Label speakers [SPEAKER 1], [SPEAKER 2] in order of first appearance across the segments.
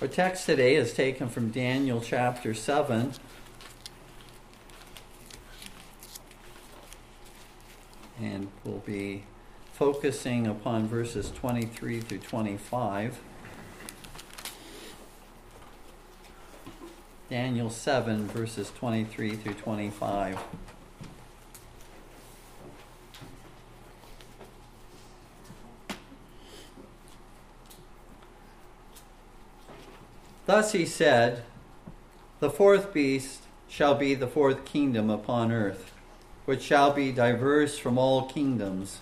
[SPEAKER 1] Our text today is taken from Daniel chapter 7. And we'll be focusing upon verses 23 through 25. Daniel 7, verses 23 through 25. Thus he said, The fourth beast shall be the fourth kingdom upon earth, which shall be diverse from all kingdoms,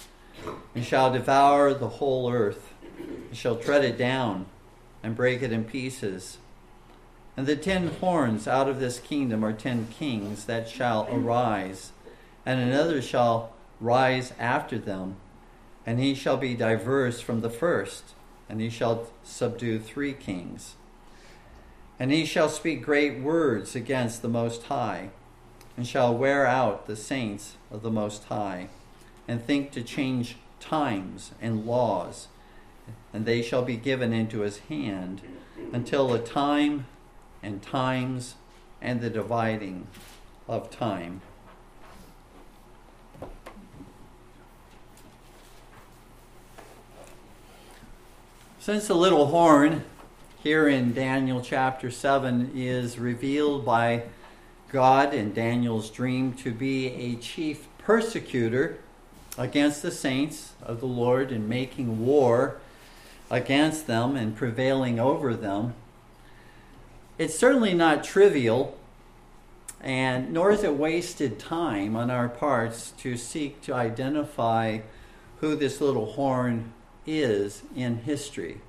[SPEAKER 1] and shall devour the whole earth, and shall tread it down, and break it in pieces. And the ten horns out of this kingdom are ten kings that shall arise, and another shall rise after them, and he shall be diverse from the first, and he shall subdue three kings. And he shall speak great words against the Most High, and shall wear out the saints of the Most High, and think to change times and laws, and they shall be given into his hand until the time and times and the dividing of time. Since the little horn here in Daniel chapter 7 is revealed by God in Daniel's dream to be a chief persecutor against the saints of the Lord and making war against them and prevailing over them. It's certainly not trivial, and nor is it wasted time on our parts to seek to identify who this little horn is in history.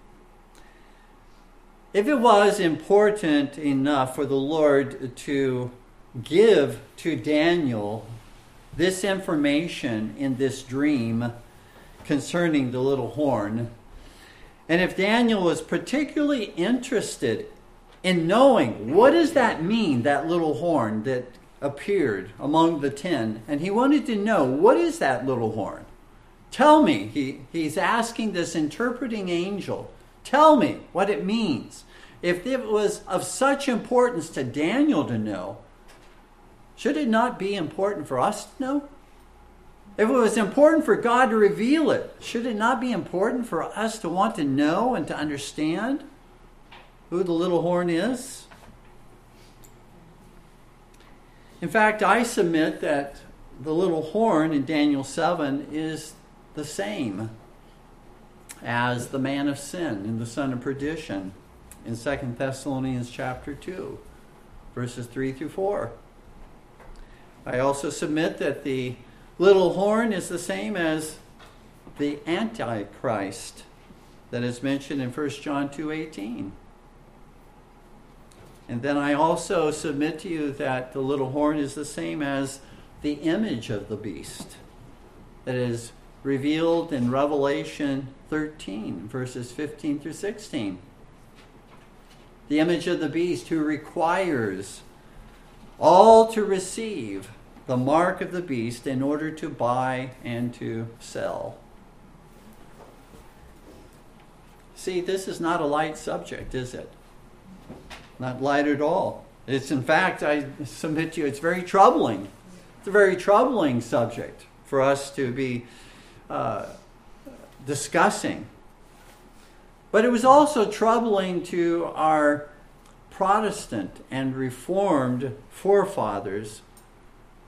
[SPEAKER 1] If it was important enough for the Lord to give to Daniel this information in this dream concerning the little horn, and if Daniel was particularly interested in knowing what does that mean, that little horn that appeared among the ten, and he wanted to know what is that little horn? Tell me. He, he's asking this interpreting angel Tell me what it means. If it was of such importance to Daniel to know, should it not be important for us to know? If it was important for God to reveal it, should it not be important for us to want to know and to understand who the little horn is? In fact, I submit that the little horn in Daniel 7 is the same as the man of sin and the son of perdition in 2 Thessalonians chapter 2, verses 3 through 4. I also submit that the little horn is the same as the antichrist that is mentioned in 1 John 2:18. And then I also submit to you that the little horn is the same as the image of the beast that is revealed in Revelation 13, verses 15 through 16. The image of the beast who requires all to receive the mark of the beast in order to buy and to sell. See, this is not a light subject, is it? Not light at all. It's, in fact, I submit to you, it's very troubling. It's a very troubling subject for us to be uh, discussing. But it was also troubling to our Protestant and Reformed forefathers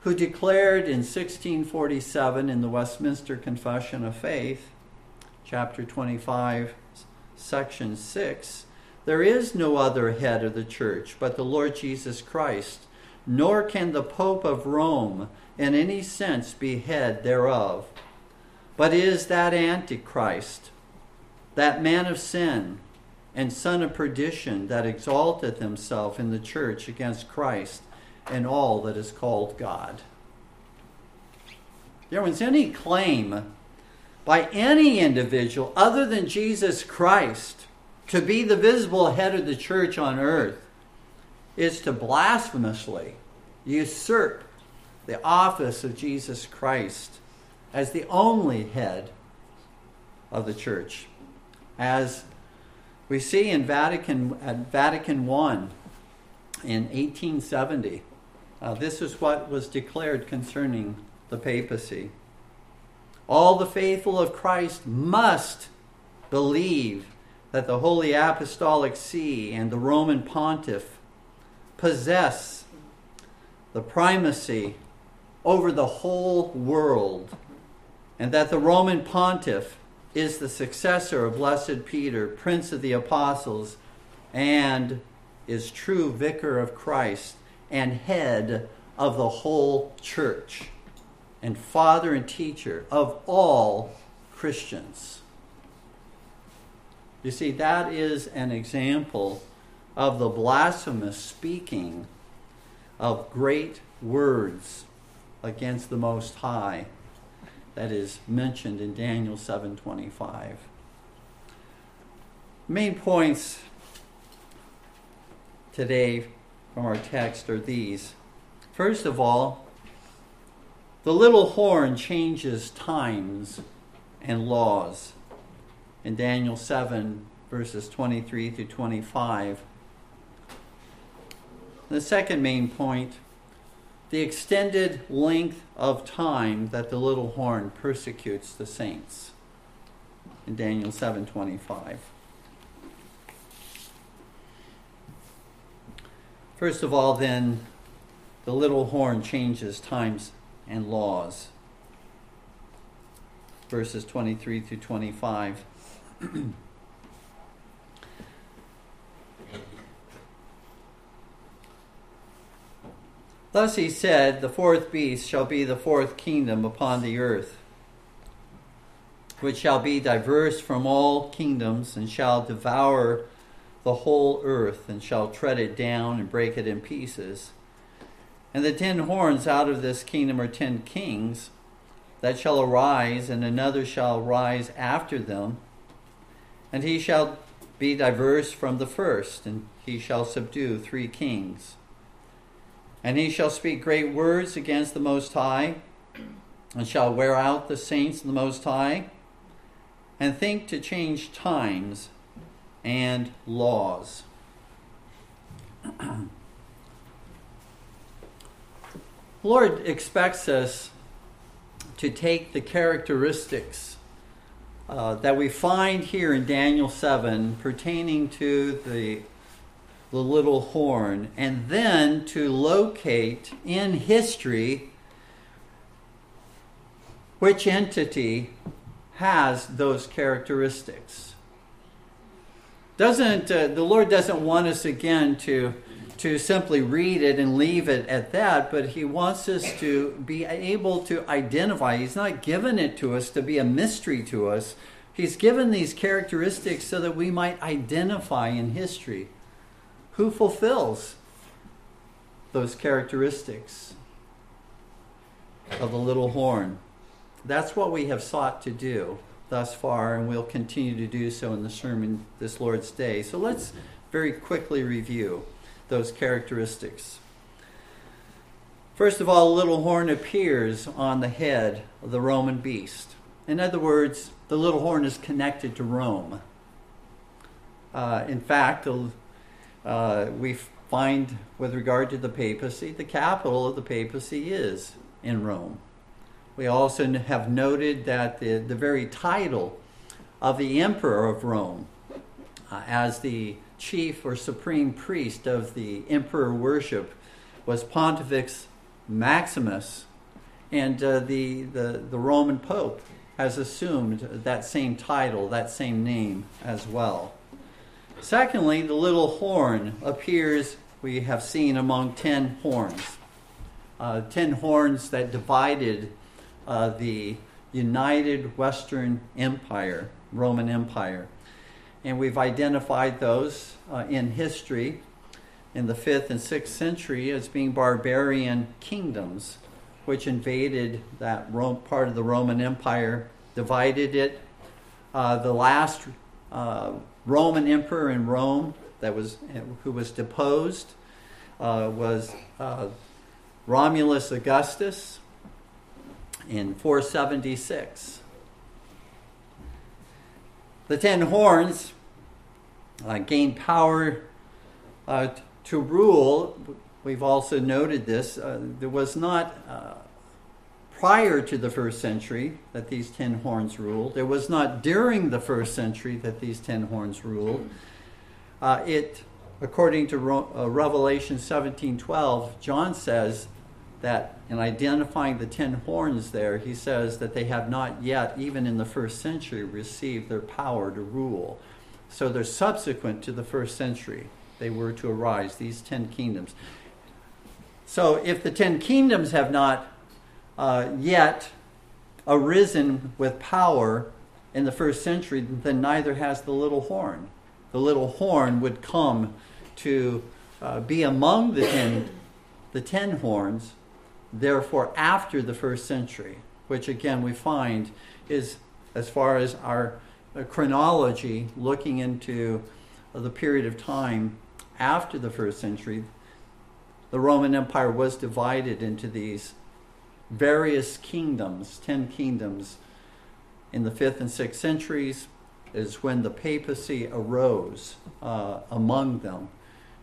[SPEAKER 1] who declared in 1647 in the Westminster Confession of Faith, chapter 25, section 6, there is no other head of the church but the Lord Jesus Christ, nor can the Pope of Rome in any sense be head thereof but is that Antichrist, that man of sin and son of perdition that exalteth himself in the church against Christ and all that is called God. There was any claim by any individual other than Jesus Christ to be the visible head of the church on earth is to blasphemously usurp the office of Jesus Christ as the only head of the church, as We see in Vatican at Vatican I in 1870, uh, this is what was declared concerning the papacy. All the faithful of Christ must believe that the Holy Apostolic See and the Roman Pontiff possess the primacy over the whole world, and that the Roman Pontiff is the successor of Blessed Peter, Prince of the Apostles, and is true vicar of Christ and head of the whole church, and father and teacher of all Christians. You see, that is an example of the blasphemous speaking of great words against the Most High that is mentioned in Daniel 7:25. Main points today from our text are these. First of all, the little horn changes times and laws. In Daniel 7, verses 23 through 25. The second main point the extended length of time that the little horn persecutes the saints in Daniel 7:25. First of all then the little horn changes times and laws. Verses 23 through 25. Thus he said, The fourth beast shall be the fourth kingdom upon the earth, which shall be diverse from all kingdoms, and shall devour the whole earth, and shall tread it down and break it in pieces. And the ten horns out of this kingdom are ten kings that shall arise, and another shall rise after them, and he shall be diverse from the first, and he shall subdue three kings. And he shall speak great words against the Most High, and shall wear out the saints of the Most High, and think to change times and laws. Lord expects us to take the characteristics uh, that we find here in Daniel 7 pertaining to the the little horn, and then to locate in history which entity has those characteristics. Doesn't uh, the Lord doesn't want us again to to simply read it and leave it at that, but He wants us to be able to identify. He's not given it to us to be a mystery to us. He's given these characteristics so that we might identify in history who fulfills those characteristics of the little horn? That's what we have sought to do thus far, and we'll continue to do so in the sermon this Lord's Day. So let's very quickly review those characteristics. First of all, a little horn appears on the head of the Roman beast. In other words, the little horn is connected to Rome. Uh, in fact, uh, we find, with regard to the papacy, the capital of the papacy is in Rome. We also have noted that the, the very title of the emperor of Rome, uh, as the chief or supreme priest of the emperor worship, was Pontifex Maximus, and uh, the, the, the Roman Pope has assumed that same title, that same name as well. Secondly, the little horn appears, we have seen, among ten horns. Uh, ten horns that divided uh, the united Western Empire, Roman Empire. And we've identified those uh, in history in the 5th and 6th century as being barbarian kingdoms which invaded that Rome, part of the Roman Empire, divided it. Uh, the last uh, Roman emperor in Rome that was who was deposed uh, was uh, Romulus Augustus in 476. The ten horns uh, gained power uh, to rule. We've also noted this. Uh, there was not uh, prior to the first century that these ten horns ruled. It was not during the first century that these ten horns ruled. Uh, it, according to Ro- uh, Revelation 17:12, John says that in identifying the ten horns there, he says that they have not yet, even in the first century, received their power to rule. So they're subsequent to the first century. They were to arise, these ten kingdoms. So if the ten kingdoms have not uh, yet arisen with power in the first century, then neither has the little horn. The little horn would come to uh, be among the ten, the ten horns, therefore, after the first century, which again we find is, as far as our uh, chronology, looking into the period of time after the first century, the Roman Empire was divided into these various kingdoms, ten kingdoms, in the fifth and sixth centuries is when the papacy arose uh, among them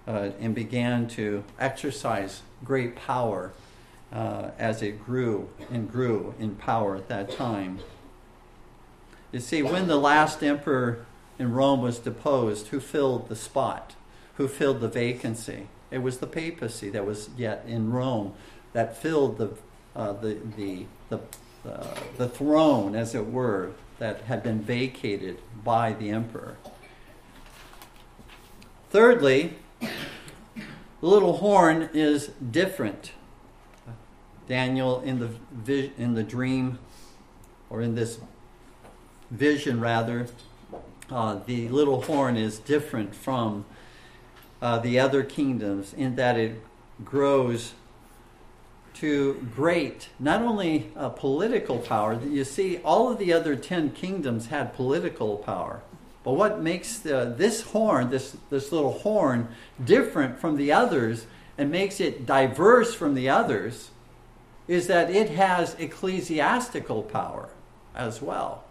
[SPEAKER 1] uh, and began to exercise great power uh, as it grew and grew in power at that time. You see, when the last emperor in Rome was deposed, who filled the spot? Who filled the vacancy? It was the papacy that was yet in Rome that filled the uh, the, the, the, uh, the throne, as it were, that had been vacated by the emperor. Thirdly, the little horn is different. Daniel, in the, in the dream, or in this vision rather, uh, the little horn is different from uh, the other kingdoms in that it grows to great, not only uh, political power, you see, all of the other 10 kingdoms had political power. But what makes the, this horn, this, this little horn, different from the others and makes it diverse from the others is that it has ecclesiastical power as well.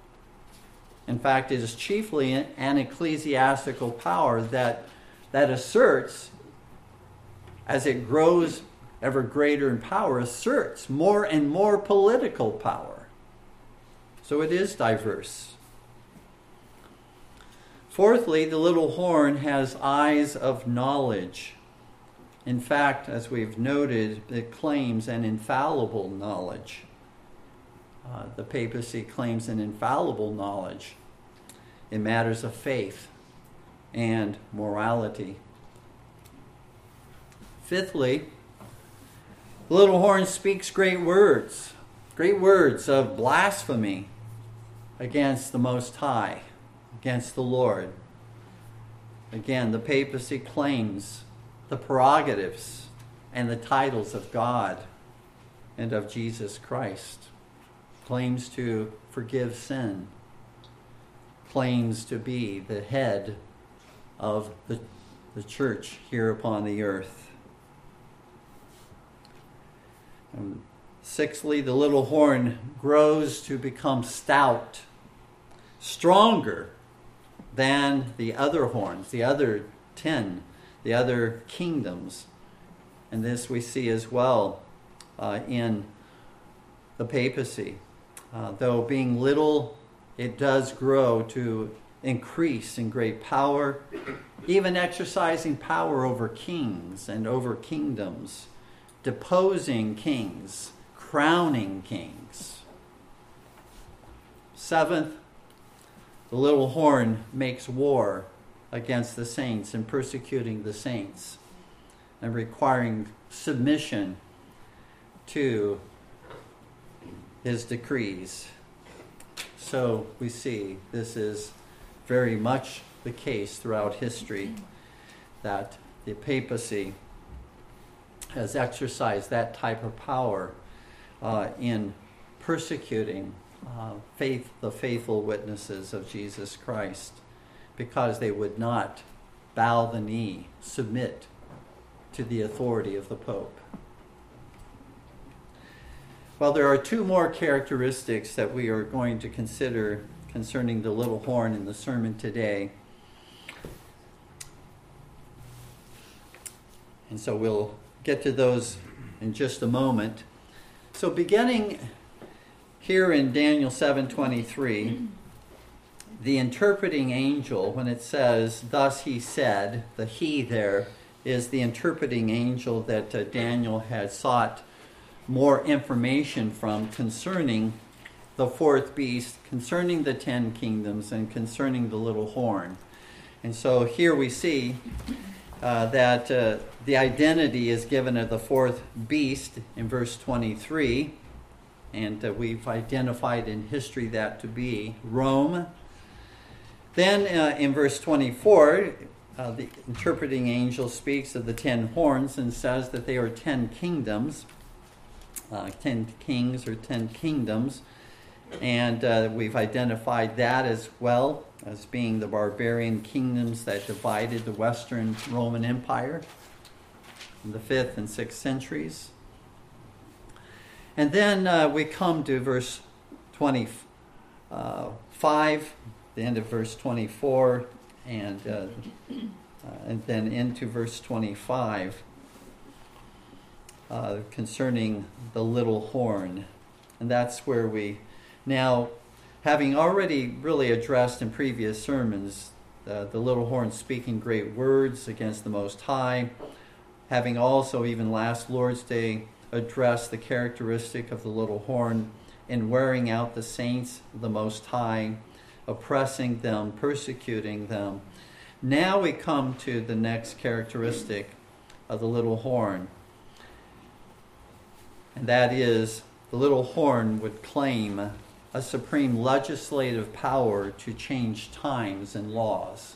[SPEAKER 1] In fact, it is chiefly an ecclesiastical power that, that asserts, as it grows ever greater in power, asserts more and more political power. So it is diverse. Fourthly, the little horn has eyes of knowledge. In fact, as we've noted, it claims an infallible knowledge. Uh, the papacy claims an infallible knowledge in matters of faith and morality. Fifthly, the little horn speaks great words, great words of blasphemy against the Most High, against the Lord. Again, the papacy claims the prerogatives and the titles of God and of Jesus Christ, claims to forgive sin, claims to be the head of the, the church here upon the earth. And sixthly, the little horn grows to become stout, stronger than the other horns, the other ten, the other kingdoms. And this we see as well uh, in the papacy. Uh, though being little, it does grow to increase in great power, even exercising power over kings and over kingdoms deposing kings, crowning kings. Seventh, the little horn makes war against the saints and persecuting the saints and requiring submission to his decrees. So we see this is very much the case throughout history that the papacy has exercised that type of power uh, in persecuting uh, faith, the faithful witnesses of Jesus Christ because they would not bow the knee, submit to the authority of the Pope. Well, there are two more characteristics that we are going to consider concerning the little horn in the sermon today. And so we'll get to those in just a moment. So beginning here in Daniel 7:23, the interpreting angel when it says thus he said, the he there is the interpreting angel that uh, Daniel had sought more information from concerning the fourth beast, concerning the ten kingdoms, and concerning the little horn. And so here we see uh, that uh, the identity is given of the fourth beast in verse 23, and uh, we've identified in history that to be Rome. Then uh, in verse 24, uh, the interpreting angel speaks of the ten horns and says that they are ten kingdoms, uh, ten kings or ten kingdoms. And we've identified that as well as being the barbarian kingdoms that divided the Western Roman Empire in the 5th and 6th centuries. And then uh, we come to verse 25, uh, the end of verse 24, and, uh, uh, and then into verse 25 uh, concerning the little horn. And that's where we now, having already really addressed in previous sermons uh, the little horn speaking great words against the Most High, having also, even last Lord's Day, addressed the characteristic of the little horn in wearing out the saints the Most High, oppressing them, persecuting them. Now we come to the next characteristic of the little horn, and that is the little horn would claim a supreme legislative power to change times and laws.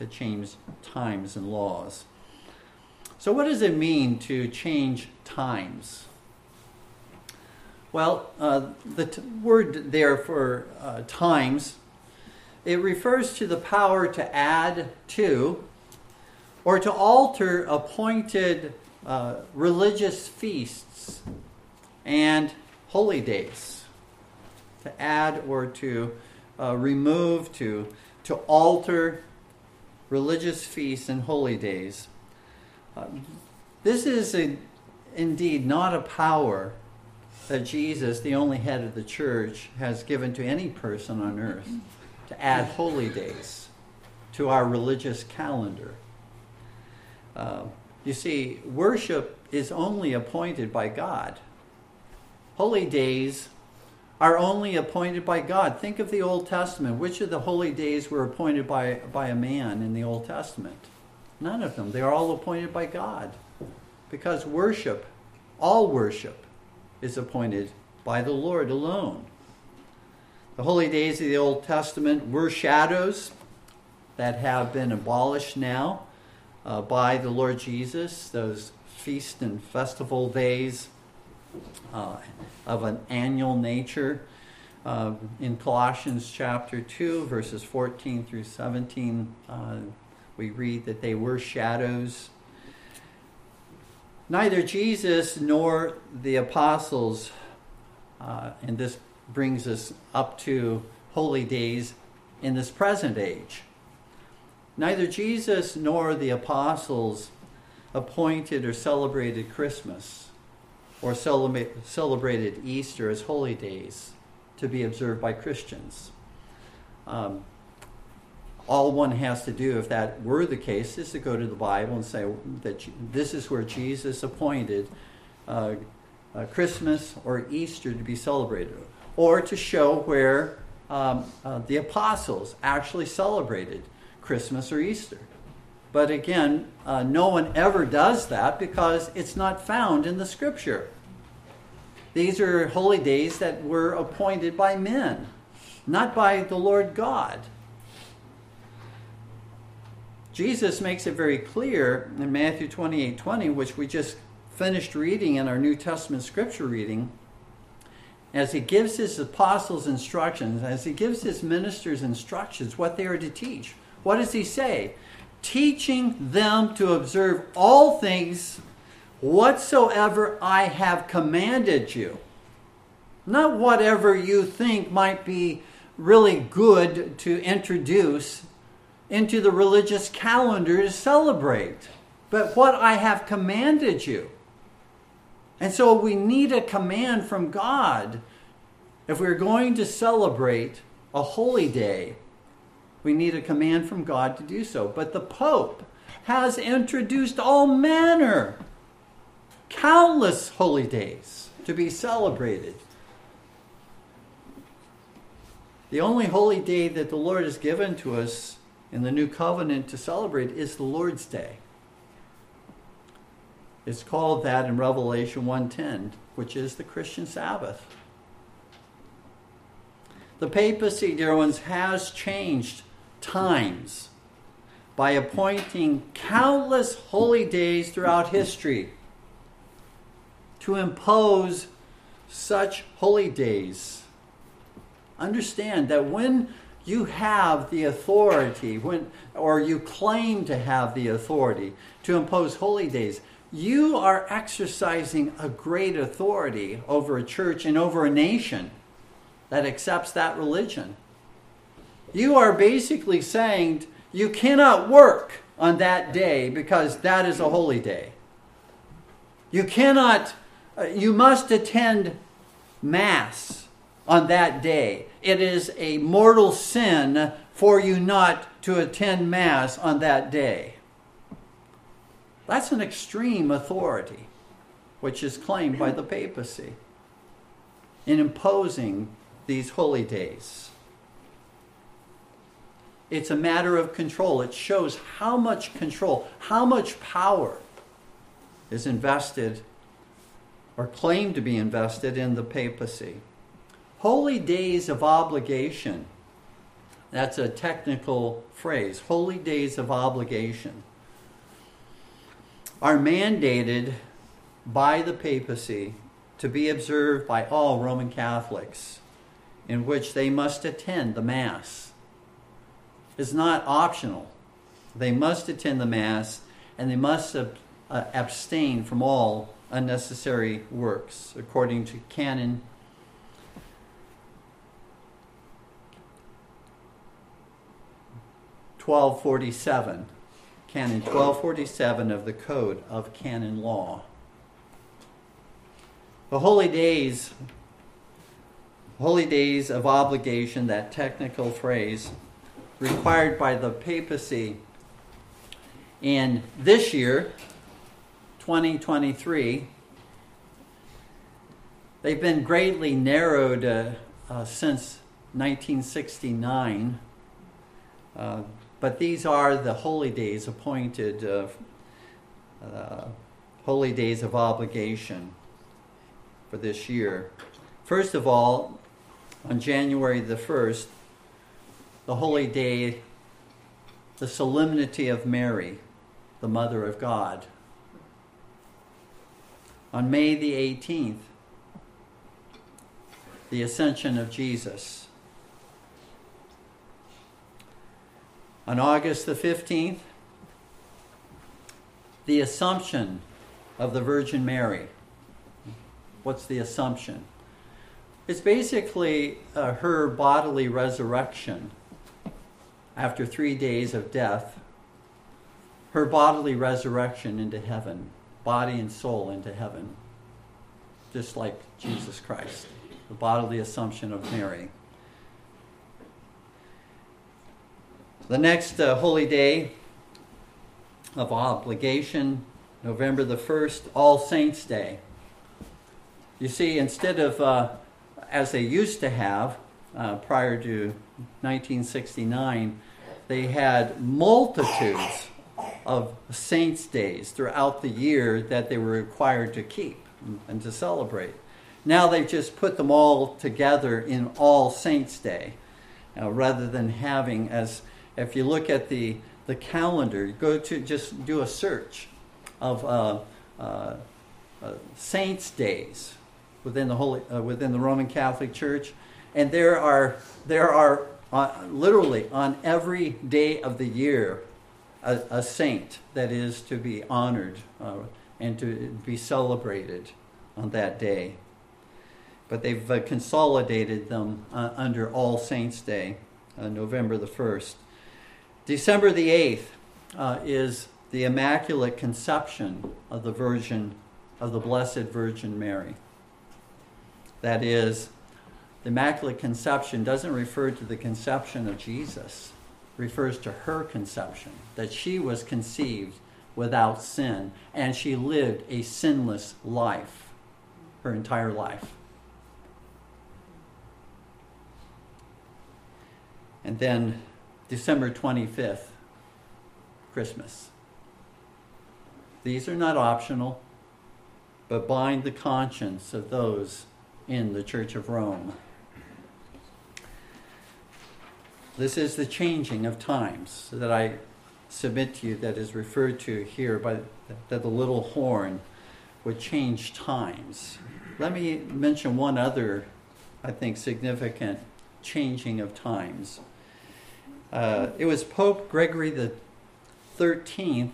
[SPEAKER 1] To change times and laws. So, what does it mean to change times? Well, uh, the t- word there for uh, times, it refers to the power to add to or to alter appointed uh, religious feasts and holy days to add or to uh, remove, to, to alter religious feasts and holy days. Uh, this is a, indeed not a power that Jesus, the only head of the church, has given to any person on earth to add holy days to our religious calendar. Uh, you see, worship is only appointed by God. Holy days are only appointed by God. Think of the Old Testament. Which of the holy days were appointed by, by a man in the Old Testament? None of them. They are all appointed by God. Because worship, all worship, is appointed by the Lord alone. The holy days of the Old Testament were shadows that have been abolished now uh, by the Lord Jesus, those feast and festival days uh, of an annual nature. Uh, in Colossians chapter 2, verses 14 through 17, uh, we read that they were shadows. Neither Jesus nor the apostles, uh, and this brings us up to holy days in this present age. Neither Jesus nor the apostles appointed or celebrated Christmas or celebrated Easter as holy days to be observed by Christians. Um, all one has to do, if that were the case, is to go to the Bible and say that this is where Jesus appointed uh, uh, Christmas or Easter to be celebrated, or to show where um, uh, the apostles actually celebrated Christmas or Easter. But again, uh, no one ever does that because it's not found in the scripture. These are holy days that were appointed by men, not by the Lord God. Jesus makes it very clear in Matthew 28 20, which we just finished reading in our New Testament scripture reading, as he gives his apostles instructions, as he gives his ministers instructions, what they are to teach. What does he say? Teaching them to observe all things whatsoever I have commanded you. Not whatever you think might be really good to introduce into the religious calendar to celebrate. but what I have commanded you. And so we need a command from God. If we're going to celebrate a holy day, we need a command from God to do so. But the Pope has introduced all manner, countless holy days to be celebrated. The only holy day that the Lord has given to us in the new covenant to celebrate is the Lord's Day. It's called that in Revelation 1:10, which is the Christian Sabbath. The papacy, dear ones, has changed times by appointing countless holy days throughout history to impose such holy days. Understand that when you have the authority, when, or you claim to have the authority to impose holy days, you are exercising a great authority over a church and over a nation that accepts that religion. You are basically saying you cannot work on that day because that is a holy day. You cannot, uh, you must attend Mass on that day. It is a mortal sin for you not to attend Mass on that day. That's an extreme authority, which is claimed by the papacy in imposing these holy days. It's a matter of control. It shows how much control, how much power is invested or claimed to be invested in the papacy. Holy days of obligation. That's a technical phrase. Holy days of obligation are mandated by the papacy to be observed by all Roman Catholics, in which they must attend the Mass. It's not optional. They must attend the Mass and they must ab- uh, abstain from all unnecessary works, according to Canon 1247. Canon 1247 of the Code of Canon Law. The holy days, holy days of obligation, that technical phrase, required by the papacy And this year, 2023, they've been greatly narrowed uh, uh, since 1969. Uh, but these are the holy days appointed, uh, holy days of obligation for this year. First of all, on January the 1st, the holy day, the solemnity of Mary, the Mother of God. On May the 18th, the Ascension of Jesus. On August the 15th, the Assumption of the Virgin Mary. What's the Assumption? It's basically uh, her bodily resurrection after three days of death, her bodily resurrection into heaven, body and soul into heaven, just like Jesus Christ, the bodily assumption of Mary. The next uh, holy day of obligation, November the 1st, All Saints' Day. You see, instead of, uh, as they used to have uh, prior to 1969, they had multitudes of saints' days throughout the year that they were required to keep and to celebrate. Now they've just put them all together in All Saints' Day, uh, rather than having, as if you look at the, the calendar, go to just do a search of uh, uh, uh, saints' days within the holy uh, within the Roman Catholic Church, and there are there are uh, literally on every day of the year a, a saint that is to be honored uh, and to be celebrated on that day. But they've consolidated them under All Saints' Day, November the first. December the 8th uh, is the Immaculate Conception of the Virgin, of the Blessed Virgin Mary. That is, the Immaculate Conception doesn't refer to the conception of Jesus, refers to her conception, that she was conceived without sin and she lived a sinless life, her entire life. And then December 25th, Christmas. These are not optional, but bind the conscience of those in the Church of Rome. This is the changing of times that I submit to you that is referred to here by that the little horn would change times. Let me mention one other, I think, significant changing of times. Uh, it was Pope Gregory the 13th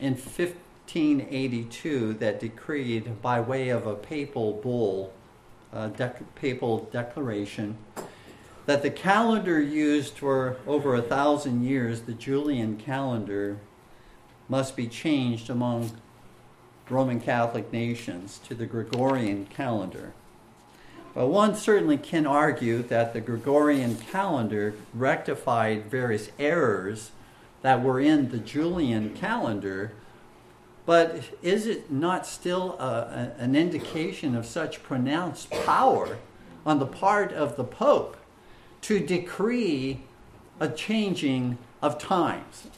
[SPEAKER 1] in 1582 that decreed, by way of a papal bull, a dec- papal declaration, that the calendar used for over a thousand years, the Julian calendar, must be changed among Roman Catholic nations to the Gregorian calendar. But one certainly can argue that the Gregorian calendar rectified various errors that were in the Julian calendar. But is it not still a, a, an indication of such pronounced power on the part of the Pope to decree a changing of times,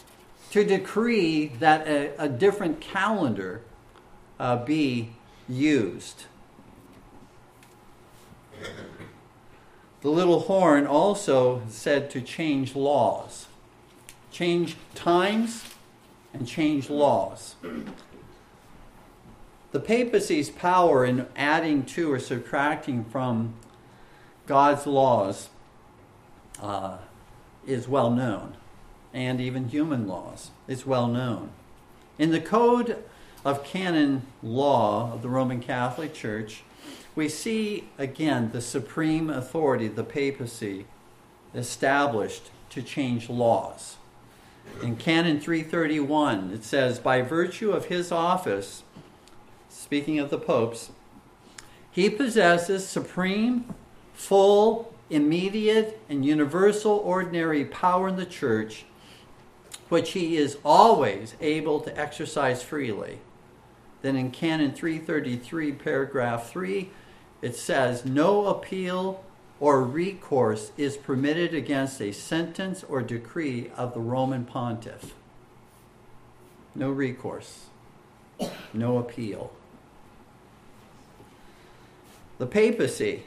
[SPEAKER 1] to decree that a, a different calendar uh, be used? The little horn also said to change laws, change times, and change laws. The papacy's power in adding to or subtracting from God's laws uh, is well known, and even human laws is well known. In the Code of Canon Law of the Roman Catholic Church, we see again the supreme authority, the papacy, established to change laws. In Canon 331, it says, By virtue of his office, speaking of the popes, he possesses supreme, full, immediate, and universal ordinary power in the church, which he is always able to exercise freely. Then in Canon 333, paragraph 3, it says, No appeal or recourse is permitted against a sentence or decree of the Roman pontiff. No recourse, no appeal. The papacy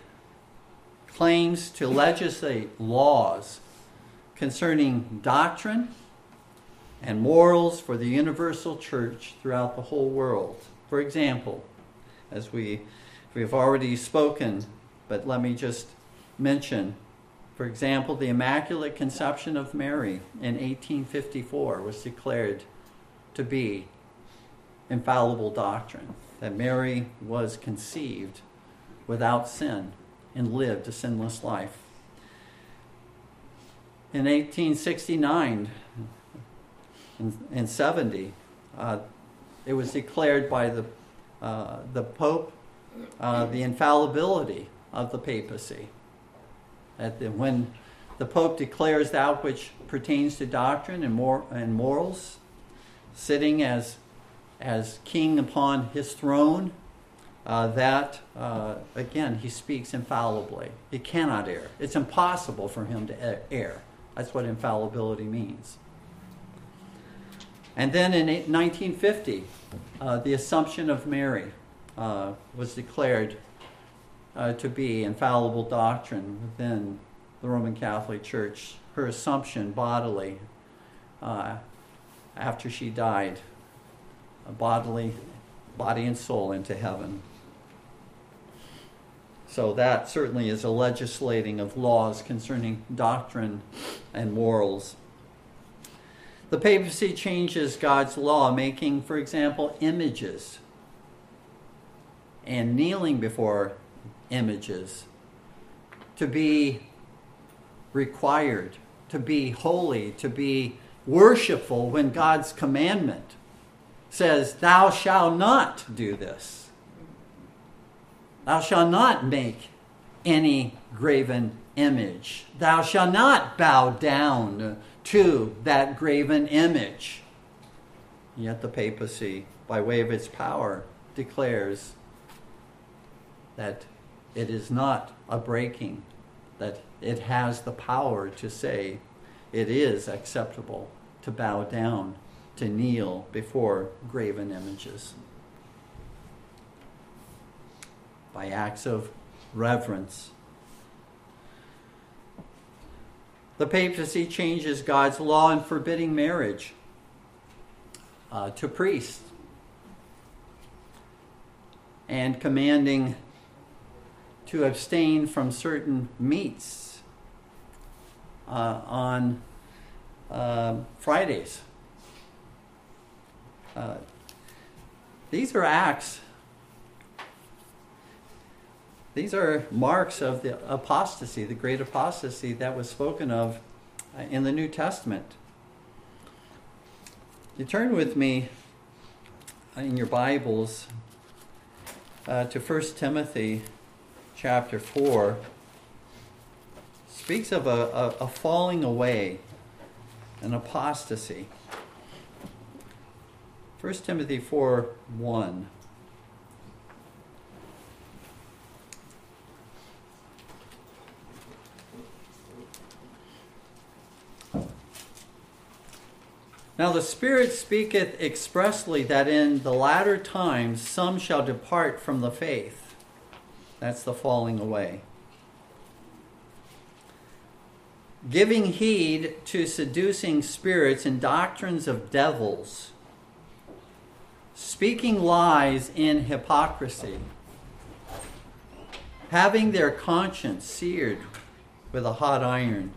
[SPEAKER 1] claims to legislate laws concerning doctrine and morals for the universal church throughout the whole world. For example, as we we've already spoken, but let me just mention, for example, the Immaculate Conception of Mary in 1854 was declared to be infallible doctrine, that Mary was conceived without sin and lived a sinless life. In 1869 and, 70, uh, it was declared by the, uh, the Pope uh, the infallibility of the papacy. That the, when the Pope declares that which pertains to doctrine and, mor- and morals, sitting as, as king upon his throne, uh, that, uh, again, he speaks infallibly. He cannot err. It's impossible for him to err. That's what infallibility means. And then in 1950, uh, the Assumption of Mary uh, was declared uh, to be infallible doctrine within the Roman Catholic Church. Her Assumption bodily uh, after she died, bodily, body and soul into heaven. So that certainly is a legislating of laws concerning doctrine and morals. The papacy changes God's law, making, for example, images and kneeling before images to be required, to be holy, to be worshipful when God's commandment says, Thou shalt not do this. Thou shalt not make any graven image. Thou shalt not bow down to that graven image. Yet the papacy, by way of its power, declares that it is not a breaking, that it has the power to say it is acceptable to bow down, to kneel before graven images. By acts of reverence. The papacy changes God's law in forbidding marriage uh, to priests and commanding to abstain from certain meats uh, on uh, Fridays. Uh, these are acts, these are marks of the apostasy, the great apostasy that was spoken of uh, in the New Testament. You turn with me in your Bibles uh, to 1 Timothy chapter 4 speaks of a, a, a falling away, an apostasy. 1 Timothy 4 1. Now the Spirit speaketh expressly that in the latter times some shall depart from the faith. That's the falling away. Giving heed to seducing spirits and doctrines of devils, speaking lies in hypocrisy, having their conscience seared with a hot iron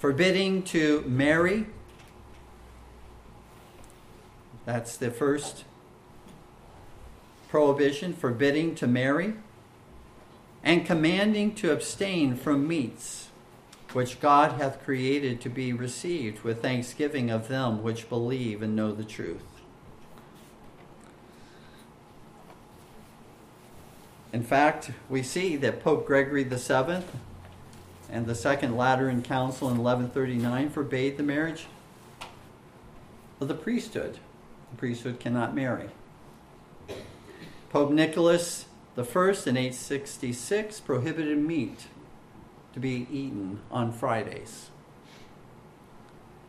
[SPEAKER 1] forbidding to marry. That's the first prohibition, forbidding to marry, and commanding to abstain from meats which God hath created to be received with thanksgiving of them which believe and know the truth. In fact, we see that Pope Gregory VII and the Second Lateran Council in 1139 forbade the marriage of the priesthood. The priesthood cannot marry. Pope Nicholas I in 866 prohibited meat to be eaten on Fridays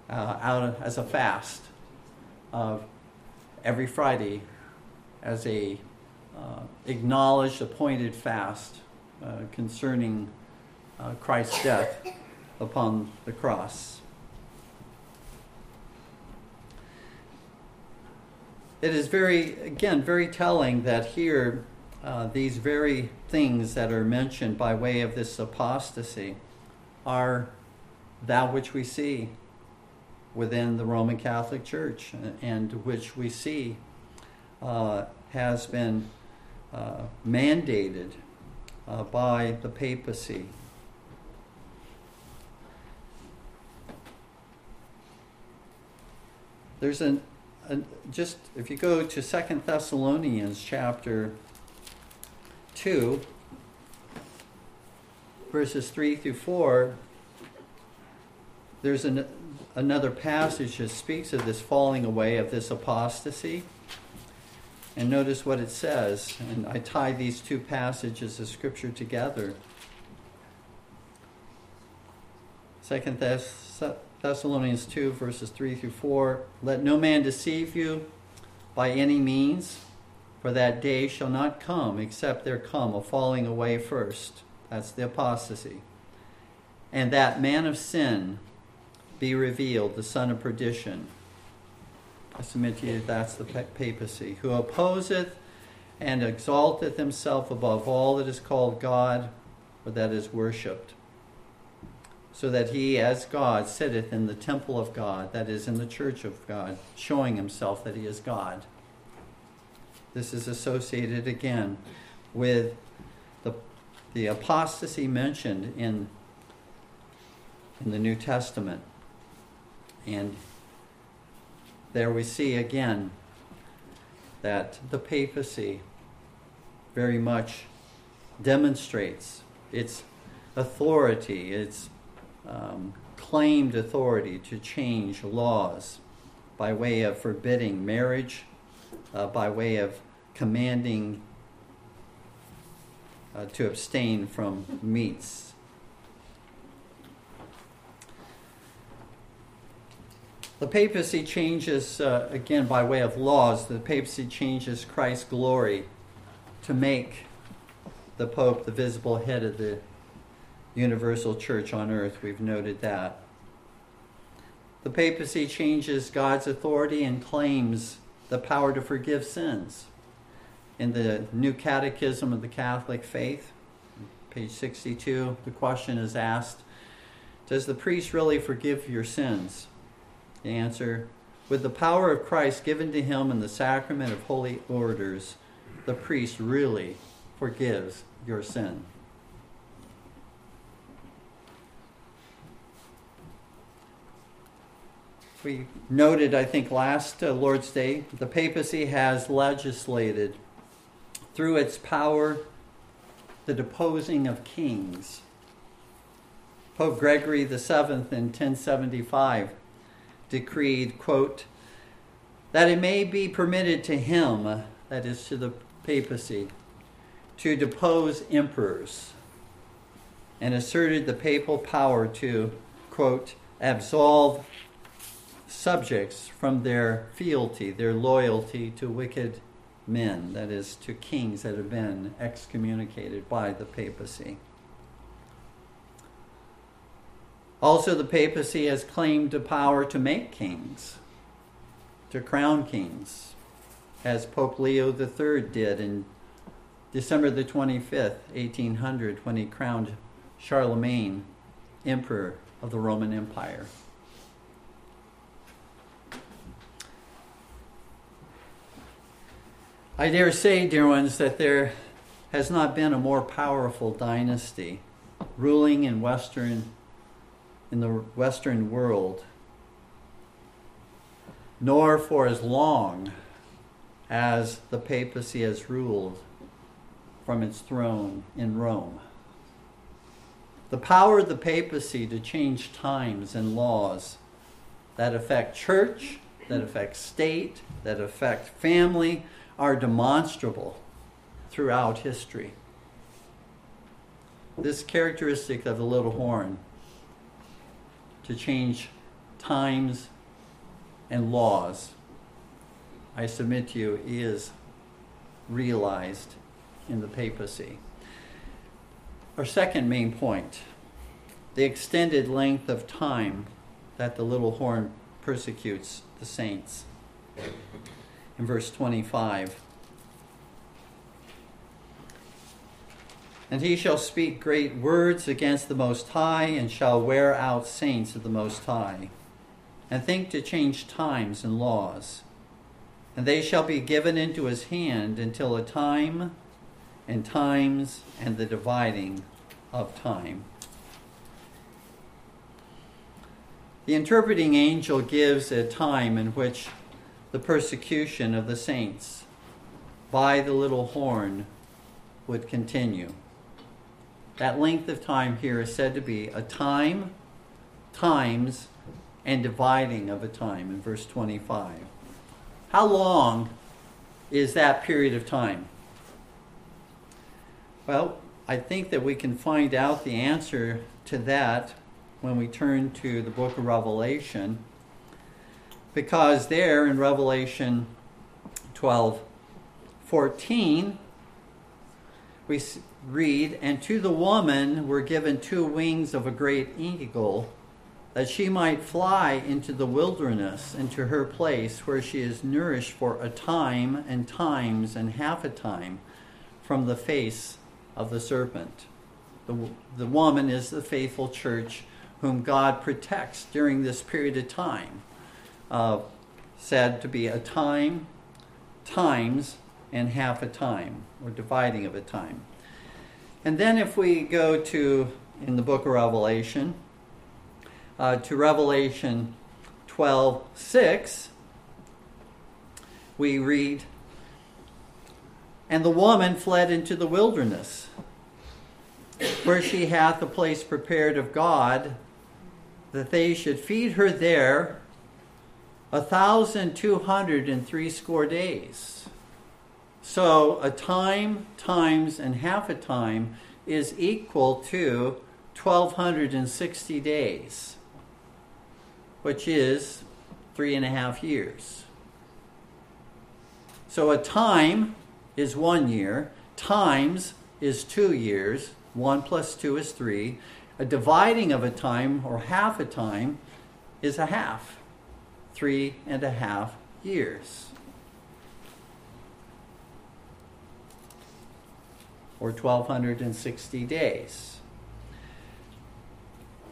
[SPEAKER 1] uh, out as a fast of every Friday as a uh, acknowledged appointed fast uh, concerning uh, Christ's death upon the cross. It is very, again, very telling that here uh, these very things that are mentioned by way of this apostasy are that which we see within the Roman Catholic Church and which we see uh, has been uh, mandated uh, by the papacy There's an, an just if you go to Second Thessalonians chapter two, verses three through four. There's an, another passage that speaks of this falling away of this apostasy. And notice what it says. And I tie these two passages of Scripture together. Second Thess- Thessalonians 2, verses 3 through 4. Let no man deceive you by any means, for that day shall not come except there come a falling away first. That's the apostasy. And that man of sin be revealed, the son of perdition. I submit to you that's the papacy, who opposeth and exalteth himself above all that is called God or that is worshipped so that he, as God, sitteth in the temple of God, that is, in the church of God, showing himself that he is God. This is associated again with the, the apostasy mentioned in, in the New Testament. And there we see again that the papacy very much demonstrates its authority, its um, claimed authority to change laws by way of forbidding marriage, uh, by way of commanding uh, to abstain from meats. The papacy changes, uh, again, by way of laws, the papacy changes Christ's glory to make the Pope the visible head of the universal church on earth. We've noted that. The papacy changes God's authority and claims the power to forgive sins. In the New Catechism of the Catholic Faith, page 62, the question is asked Does the priest really forgive your sins? The answer With the power of Christ given to him in the sacrament of holy orders, the priest really forgives your sin. We noted, I think, last uh, Lord's Day, the papacy has legislated through its power the deposing of kings. Pope Gregory VII in 1075 decreed, quote, that it may be permitted to him, that is to the papacy, to depose emperors, and asserted the papal power to, quote, absolve subjects from their fealty, their loyalty to wicked men, that is, to kings that have been excommunicated by the papacy. Also, the papacy has claimed the power to make kings, to crown kings, as Pope Leo III did in December the 25th, 1800, when he crowned Charlemagne emperor of the Roman Empire. I dare say, dear ones, that there has not been a more powerful dynasty ruling in western in the western world nor for as long as the papacy has ruled from its throne in Rome. The power of the papacy to change times and laws that affect church, that affect state, that affect family, are demonstrable throughout history. This characteristic of the little horn to change times and laws, I submit to you, is realized in the papacy. Our second main point the extended length of time that the little horn persecutes the saints in verse 25. And he shall speak great words against the Most High, and shall wear out saints of the Most High, and think to change times and laws. And they shall be given into his hand until a time and times and the dividing of time. The interpreting angel gives a time in which the persecution of the saints by the little horn would continue. That length of time here is said to be a time, times, and dividing of a time in verse 25. How long is that period of time? Well, I think that we can find out the answer to that when we turn to the book of Revelation because there in Revelation 12 14, we read, And to the woman were given two wings of a great eagle, that she might fly into the wilderness, into her place where she is nourished for a time and times and half a time from the face of the serpent. The, the woman is the faithful church whom God protects during this period of time uh, said to be a time, times, and half a time, or dividing of a time. And then if we go to, in the book of Revelation, uh, to Revelation 12 6, we read, And the woman fled into the wilderness, where she hath a place prepared of God, that they should feed her there a thousand two hundred and threescore days. So a time times and half a time is equal to 1260 days, which is three and a half years. So a time is one year, times is two years, one plus two is three. A dividing of a time or half a time is a half, three and a half years. Or 1260 days.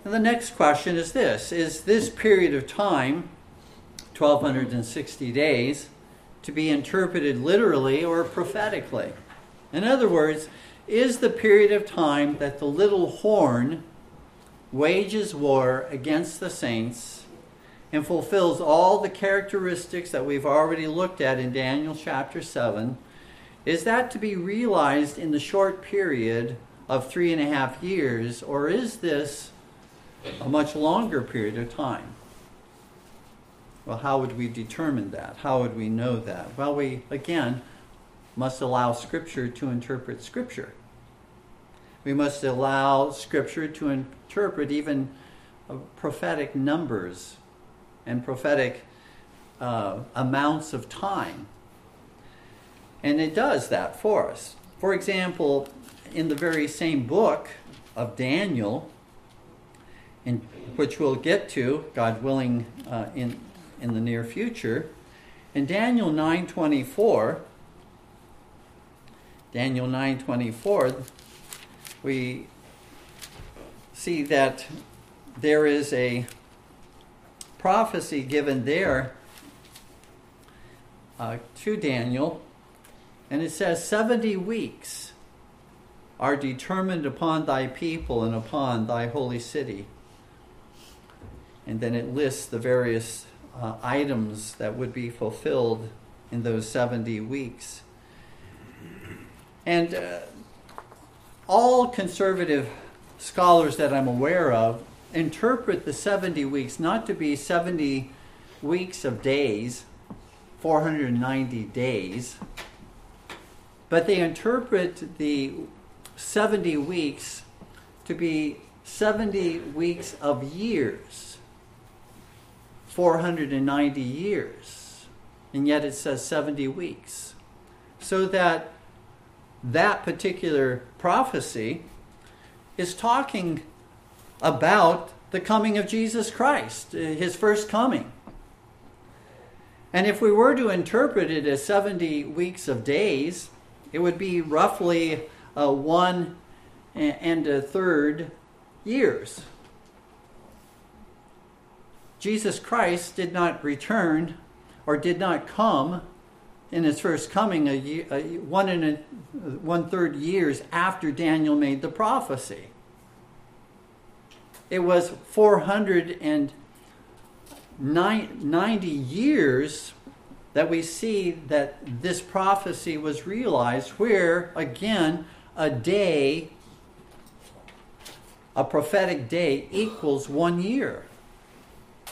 [SPEAKER 1] And the next question is this Is this period of time, 1260 days, to be interpreted literally or prophetically? In other words, is the period of time that the little horn wages war against the saints and fulfills all the characteristics that we've already looked at in Daniel chapter 7, is that to be realized in the short period of three and a half years, or is this a much longer period of time. Well, how would we determine that? How would we know that? Well, we, again, must allow Scripture to interpret Scripture. We must allow Scripture to interpret even uh, prophetic numbers and prophetic uh, amounts of time. And it does that for us. For example, in the very same book of Daniel, in, which we'll get to, God willing, uh, in, in the near future. In Daniel 9.24, Daniel 9.24, we see that there is a prophecy given there uh, to Daniel, and it says 70 weeks are determined upon thy people and upon thy holy city and then it lists the various uh, items that would be fulfilled in those 70 weeks. And uh, all conservative scholars that I'm aware of interpret the 70 weeks not to be 70 weeks of days, 490 days, but they interpret the 70 weeks to be 70 weeks of years. 490 years, and yet it says 70 weeks. So that that particular prophecy is talking about the coming of Jesus Christ, uh, his first coming. And if we were to interpret it as 70 weeks of days, it would be roughly a one and a third years. Jesus Christ did not return or did not come in his first coming a, year, a one and a, one third years after Daniel made the prophecy. It was 490 years that we see that this prophecy was realized, where again, a day, a prophetic day, equals one year.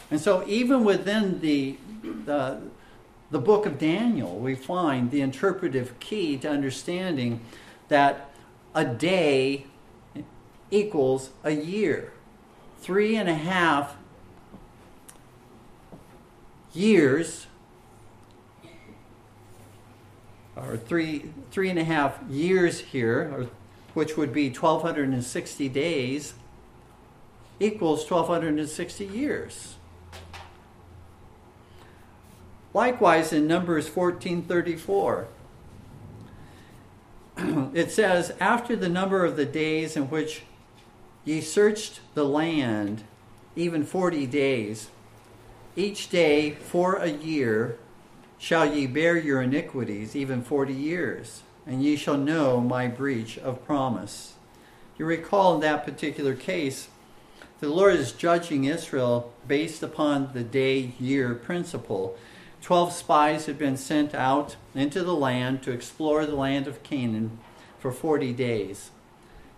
[SPEAKER 1] And so, even within the, the, the book of Daniel, we find the interpretive key to understanding that a day equals a year. Three and a half years, or three, three and a half years here, or, which would be 1,260 days, equals 1,260 years. Likewise, in Numbers 14:34, it says, "After the number of the days in which ye searched the land, even 40 days, each day for a year shall ye bear your iniquities, even 40 years, and ye shall know my breach of promise." You recall in that particular case, the Lord is judging Israel based upon the day year principle Twelve spies had been sent out into the land to explore the land of Canaan for 40 days.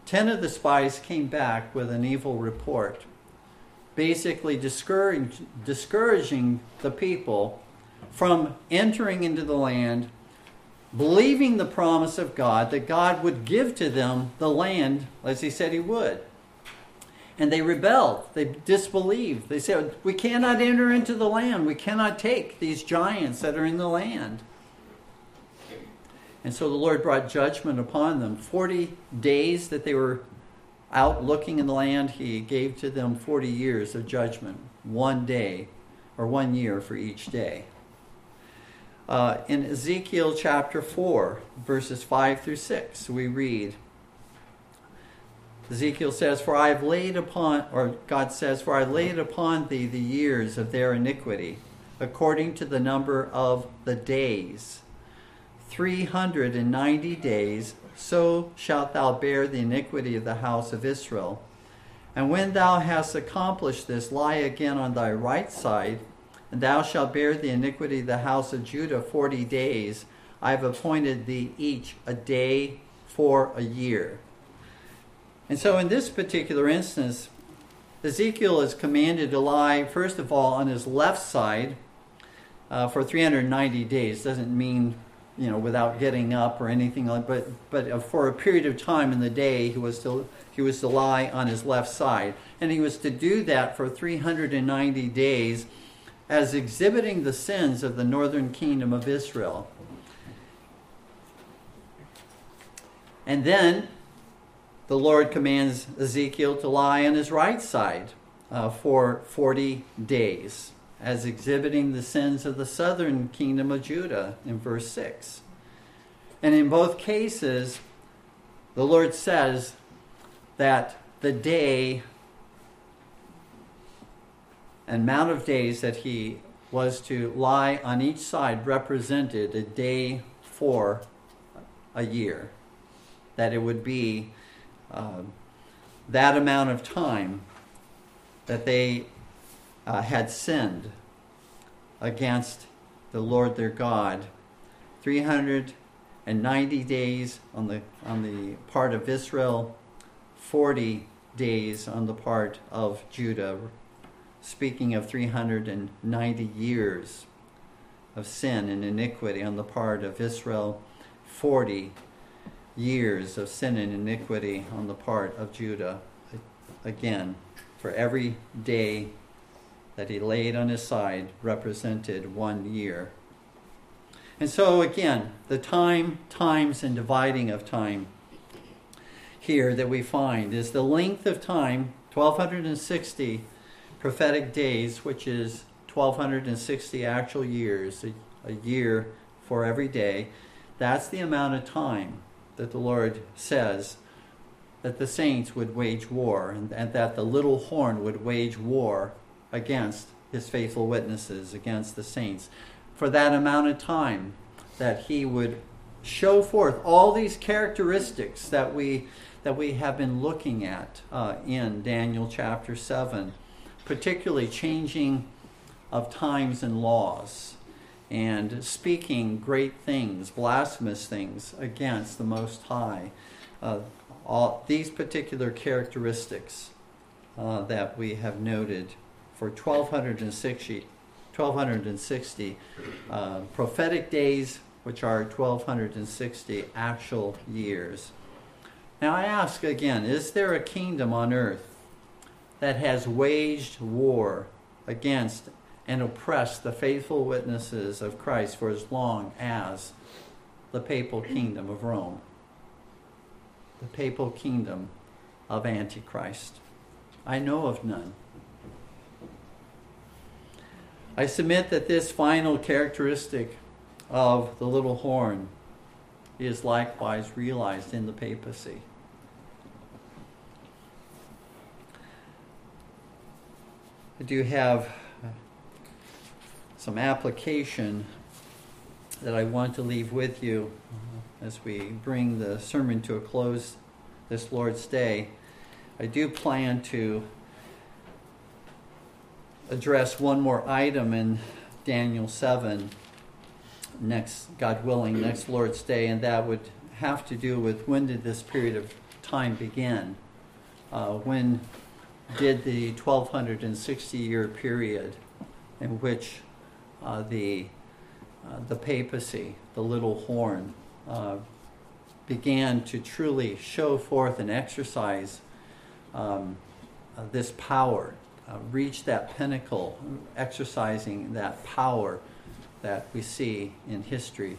[SPEAKER 1] Ten of the spies came back with an evil report, basically discourage, discouraging the people from entering into the land, believing the promise of God that God would give to them the land as He said He would. And they rebelled. They disbelieved. They said, We cannot enter into the land. We cannot take these giants that are in the land. And so the Lord brought judgment upon them. 40 days that they were out looking in the land, He gave to them 40 years of judgment, one day or one year for each day. Uh, in Ezekiel chapter 4, verses 5 through 6, we read, Ezekiel says, For I have laid upon, or God says, For I laid upon thee the years of their iniquity, according to the number of the days. Three hundred and ninety days, so shalt thou bear the iniquity of the house of Israel. And when thou hast accomplished this, lie again on thy right side, and thou shalt bear the iniquity of the house of Judah forty days. I have appointed thee each a day for a year. And so, in this particular instance, Ezekiel is commanded to lie, first of all, on his left side uh, for 390 days. Doesn't mean, you know, without getting up or anything like but but uh, for a period of time in the day, he was to he was to lie on his left side, and he was to do that for 390 days, as exhibiting the sins of the northern kingdom of Israel. And then the Lord commands Ezekiel to lie on his right side uh, for 40 days, as exhibiting the sins of the southern kingdom of Judah in verse 6. And in both cases, the Lord says that the day and amount of days that he was to lie on each side represented a day for a year. That it would be uh, that amount of time that they uh, had sinned against the Lord their God. 390 days on the, on the part of Israel, 40 days on the part of Judah. Speaking of 390 years of sin and iniquity on the part of Israel, 40 years of sin and iniquity on the part of Judah. Again, for every day that he laid on his side represented one year. And so, again, the time, times, and dividing of time here that we find is the length of time 1260 prophetic days, which is 1260 actual years, a, a year for every day. That's the amount of time that the Lord says that the saints would wage war and, and, that the little horn would wage war against his faithful witnesses, against the saints, for that amount of time that he would show forth all these characteristics that we that we have been looking at uh, in Daniel chapter 7, particularly changing of times and laws and speaking great things, blasphemous things against the Most High. Uh, all these particular characteristics uh, that we have noted for 1260, 1260 uh, prophetic days, which are 1260 actual years. Now I ask again is there a kingdom on earth that has waged war against and oppressed the faithful witnesses of Christ for as long as the papal kingdom of Rome, the papal kingdom of Antichrist. I know of none. I submit that this final characteristic of the little horn is likewise realized in the papacy. I do have some application that I want to leave with you as we bring the sermon to a close this Lord's Day. I do plan to address one more item in Daniel 7 next, God willing, next Lord's Day, and that would have to do with when did this period of time begin? Uh, when did the 1260 year period in which uh, the, uh, the papacy, the little horn, uh, began to truly show forth and exercise um, uh, this power, uh, reach that pinnacle, exercising that power that we see in history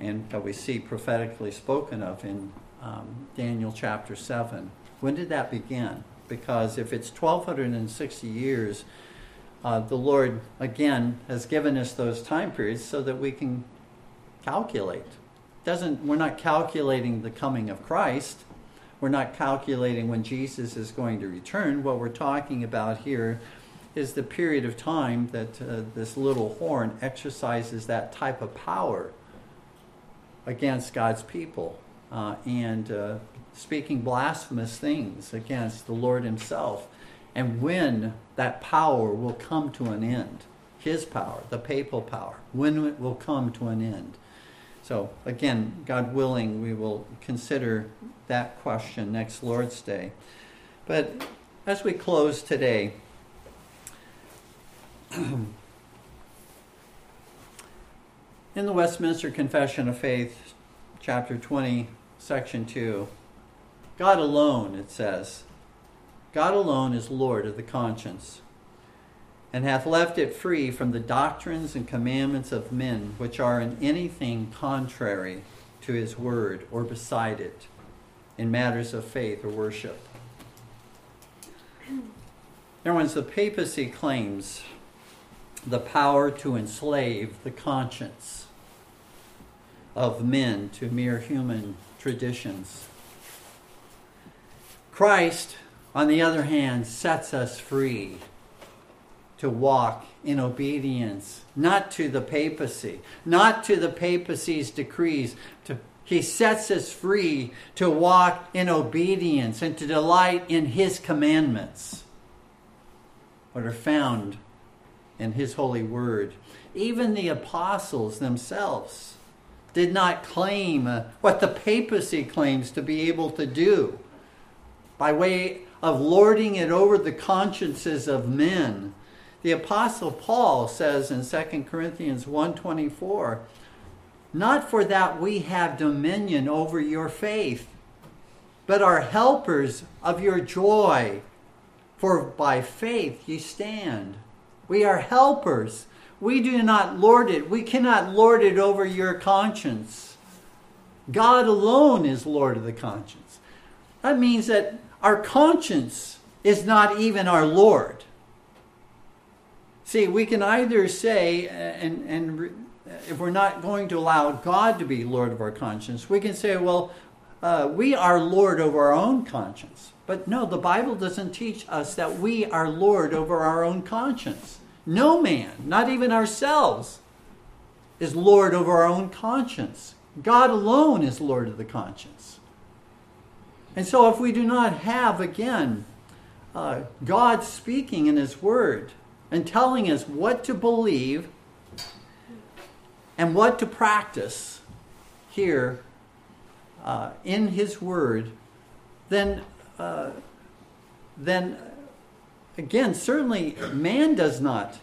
[SPEAKER 1] and that we see prophetically spoken of in um, Daniel chapter 7. When did that begin? Because if it's 1260 years, uh, the Lord, again, has given us those time periods so that we can calculate. Doesn't, we're not calculating the coming of Christ. We're not calculating when Jesus is going to return. What we're talking about here is the period of time that uh, this little horn exercises that type of power against God's people uh, and uh, speaking blasphemous things against the Lord Himself. And when that power will come to an end, His power, the papal power, when it will come to an end. So, again, God willing, we will consider that question next Lord's Day. But as we close today, in the Westminster Confession of Faith, chapter 20, section 2, God alone, it says, God alone is Lord of the conscience, and hath left it free from the doctrines and commandments of men which are in anything contrary to his word or beside it in matters of faith or worship. Once the papacy claims the power to enslave the conscience of men to mere human traditions. Christ, on the other hand, sets us free to walk in obedience, not to the papacy, not to the papacy's decrees. To, he sets us free to walk in obedience and to delight in his commandments, what are found in His holy word. Even the apostles themselves did not claim uh, what the papacy claims to be able to do by way of lording it over the consciences of men. The apostle Paul says in 2 Corinthians 1:24, "Not for that we have dominion over your faith, but are helpers of your joy, for by faith ye stand." We are helpers. We do not lord it. We cannot lord it over your conscience. God alone is Lord of the conscience. That means that our conscience is not even our Lord. See, we can either say, and, and if we're not going to allow God to be Lord of our conscience, we can say, well, uh, we are Lord over our own conscience. But no, the Bible doesn't teach us that we are Lord over our own conscience. No man, not even ourselves, is Lord over our own conscience. God alone is Lord of the conscience. And so, if we do not have, again, uh, God speaking in His Word and telling us what to believe and what to practice here uh, in His Word, then, uh, then again, certainly man does not.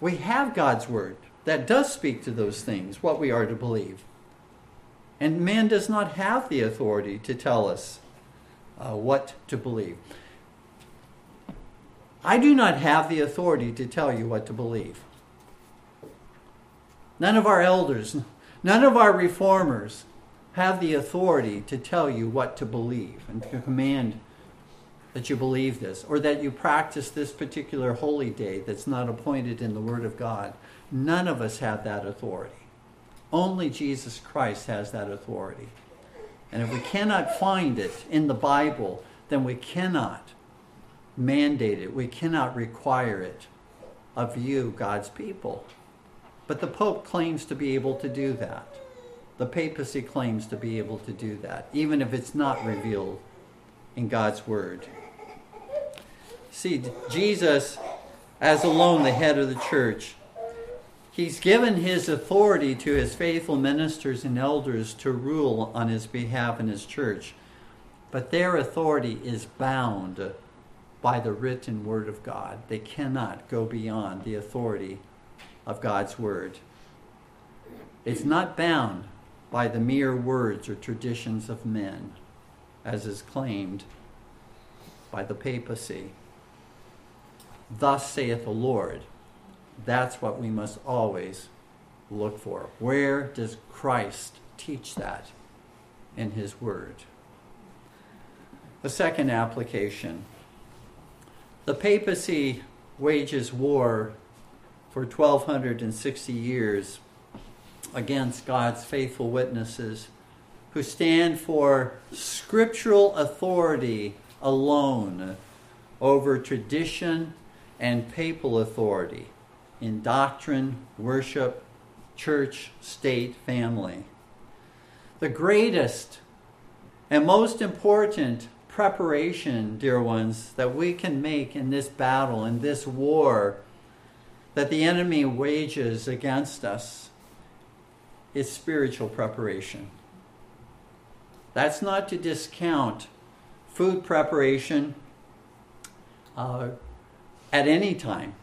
[SPEAKER 1] We have God's word that does speak to those things, what we are to believe. And man does not have the authority to tell us uh, what to believe. I do not have the authority to tell you what to believe. None of our elders, none of our reformers have the authority to tell you what to believe and to command that you believe this or that you practice this particular holy day that's not appointed in the Word of God. None of us have that authority. Only Jesus Christ has that authority. And if we cannot find it in the Bible, then we cannot mandate it. We cannot require it of you, God's people. But the Pope claims to be able to do that. The papacy claims to be able to do that, even if it's not revealed in God's Word. See, Jesus, as alone the head of the church, He's given his authority to his faithful ministers and elders to rule on his behalf in his church. But their authority is bound by the written word of God. They cannot go beyond the authority of God's word. It's not bound by the mere words or traditions of men, as is claimed by the papacy. Thus saith the Lord. That's what we must always look for. Where does Christ teach that in his word? The second application the papacy wages war for 1260 years against God's faithful witnesses who stand for scriptural authority alone over tradition and papal authority in doctrine, worship, church, state, family. The greatest and most important preparation, dear ones, that we can make in this battle, in this war that the enemy wages against us is spiritual preparation. That's not to discount food preparation uh, at any time.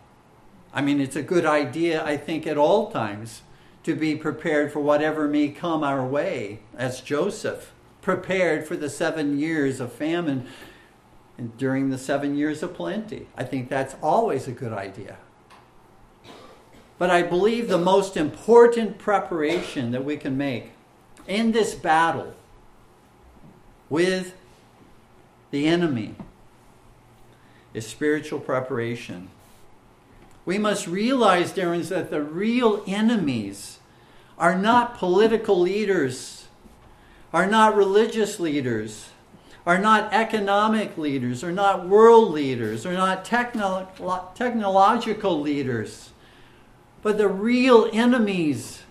[SPEAKER 1] I mean, it's a good idea, I think, at all times to be prepared for whatever may come our way, as Joseph prepared for the seven years of famine and during the seven years of plenty. I think that's always a good idea. But I believe the most important preparation that we can make in this battle with the enemy is spiritual preparation. We must realize, Darren, that the real enemies are not political leaders, are not religious leaders, are not economic leaders, are not world leaders, are not techno- technological leaders. But the real enemies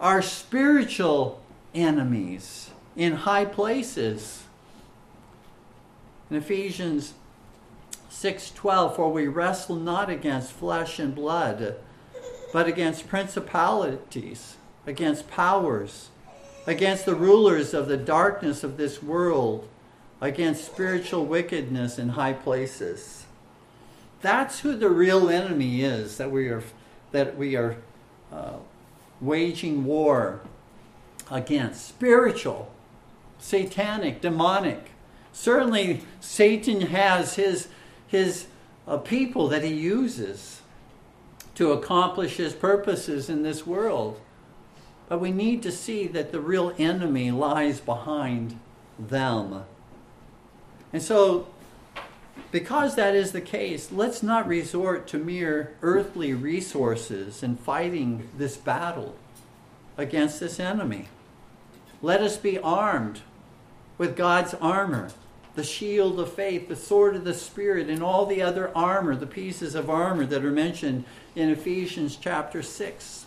[SPEAKER 1] are spiritual enemies in high places. In Ephesians 6:12 for we wrestle not against flesh and blood but against principalities against powers against the rulers of the darkness of this world against spiritual wickedness in high places that's who the real enemy is that we are that we are uh, waging war against spiritual, satanic, demonic. Certainly, Satan has his, his uh, people that he uses to accomplish his purposes in this world. But we need to see that the real enemy lies behind them. And so because that is the case, let's not resort to mere earthly resources in fighting this battle against this enemy. Let us be armed with God's armor, the shield of faith, the sword of the Spirit, and all the other armor, the pieces of armor that are mentioned in Ephesians chapter 6.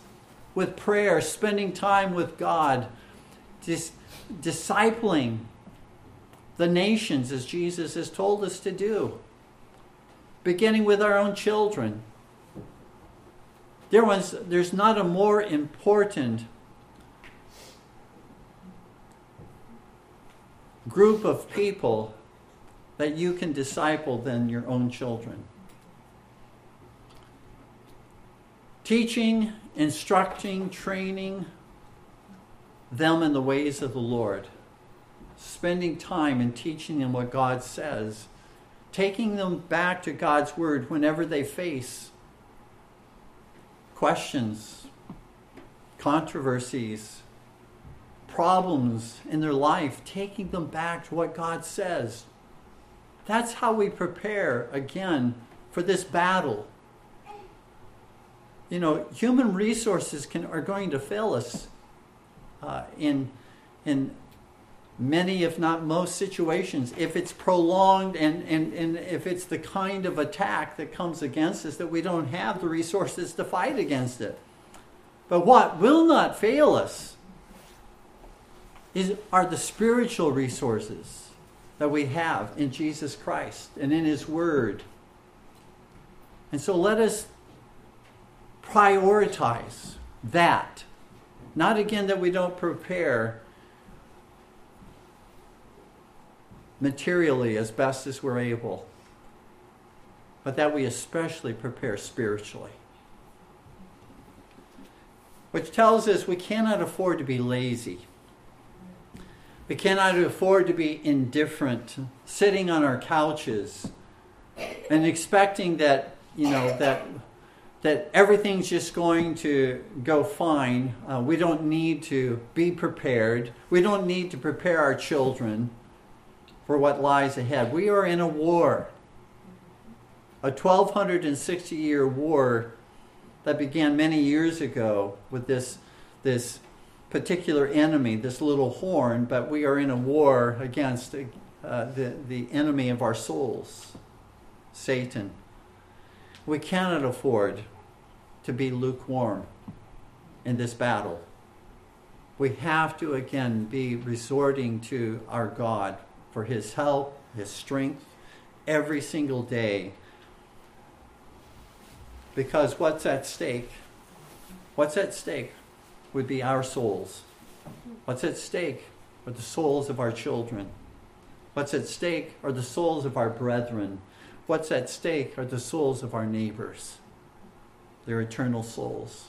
[SPEAKER 1] With prayer, spending time with God, dis- discipling the nations as Jesus has told us to do, beginning with our own children. Dear ones, there's not a more important group of people that you can disciple than your own children. Teaching, instructing, training them in the ways of the Lord spending time and teaching them what God says, taking them back to God's Word whenever they face questions, controversies, problems in their life, taking them back to what God says. That's how we prepare again for this battle. You know, human resources can, are going to fail us uh, in, in many, if not most, situations, if it's prolonged and, and, and if it's the kind of attack that comes against us, that we don't have the resources to fight against it. But what will not fail us is, are the spiritual resources that we have in Jesus Christ and in His Word. And so let us prioritize that. Not again that we don't prepare materially as best as we're able, but that we especially prepare spiritually. Which tells us we cannot afford to be lazy. We cannot afford to be indifferent, sitting on our couches and expecting that, you know, that that everything's just going to go fine. Uh, we don't need to be prepared. We don't need to prepare our children for what lies ahead. We are in a war, a 1260 year war that began many years ago with this, this particular enemy, this little horn, but we are in a war against uh, the, the enemy of our souls, Satan. We cannot afford to be lukewarm in this battle. We have to again be resorting to our God for his help, his strength every single day. Because what's at stake? What's at stake would be our souls. What's at stake are the souls of our children. What's at stake are the souls of our brethren. What's at stake are the souls of our neighbors, their eternal souls.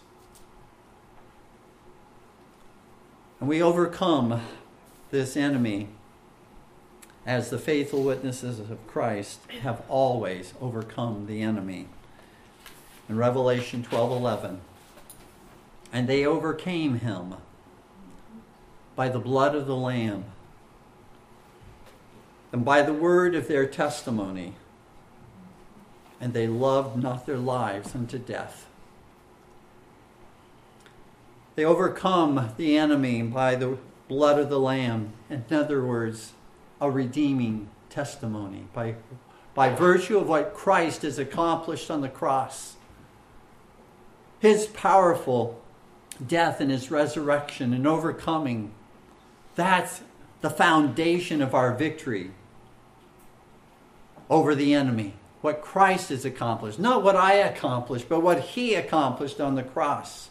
[SPEAKER 1] And we overcome this enemy as the faithful witnesses of Christ have always overcome the enemy. In Revelation 12:11, and they overcame him by the blood of the lamb and by the word of their testimony and they loved not their lives unto death. They overcome the enemy by the blood of the Lamb. In other words, a redeeming testimony by, by virtue of what Christ has accomplished on the cross. His powerful death and his resurrection and overcoming. That's the foundation of our victory over the enemy what Christ has accomplished. Not what I accomplished, but what He accomplished on the cross.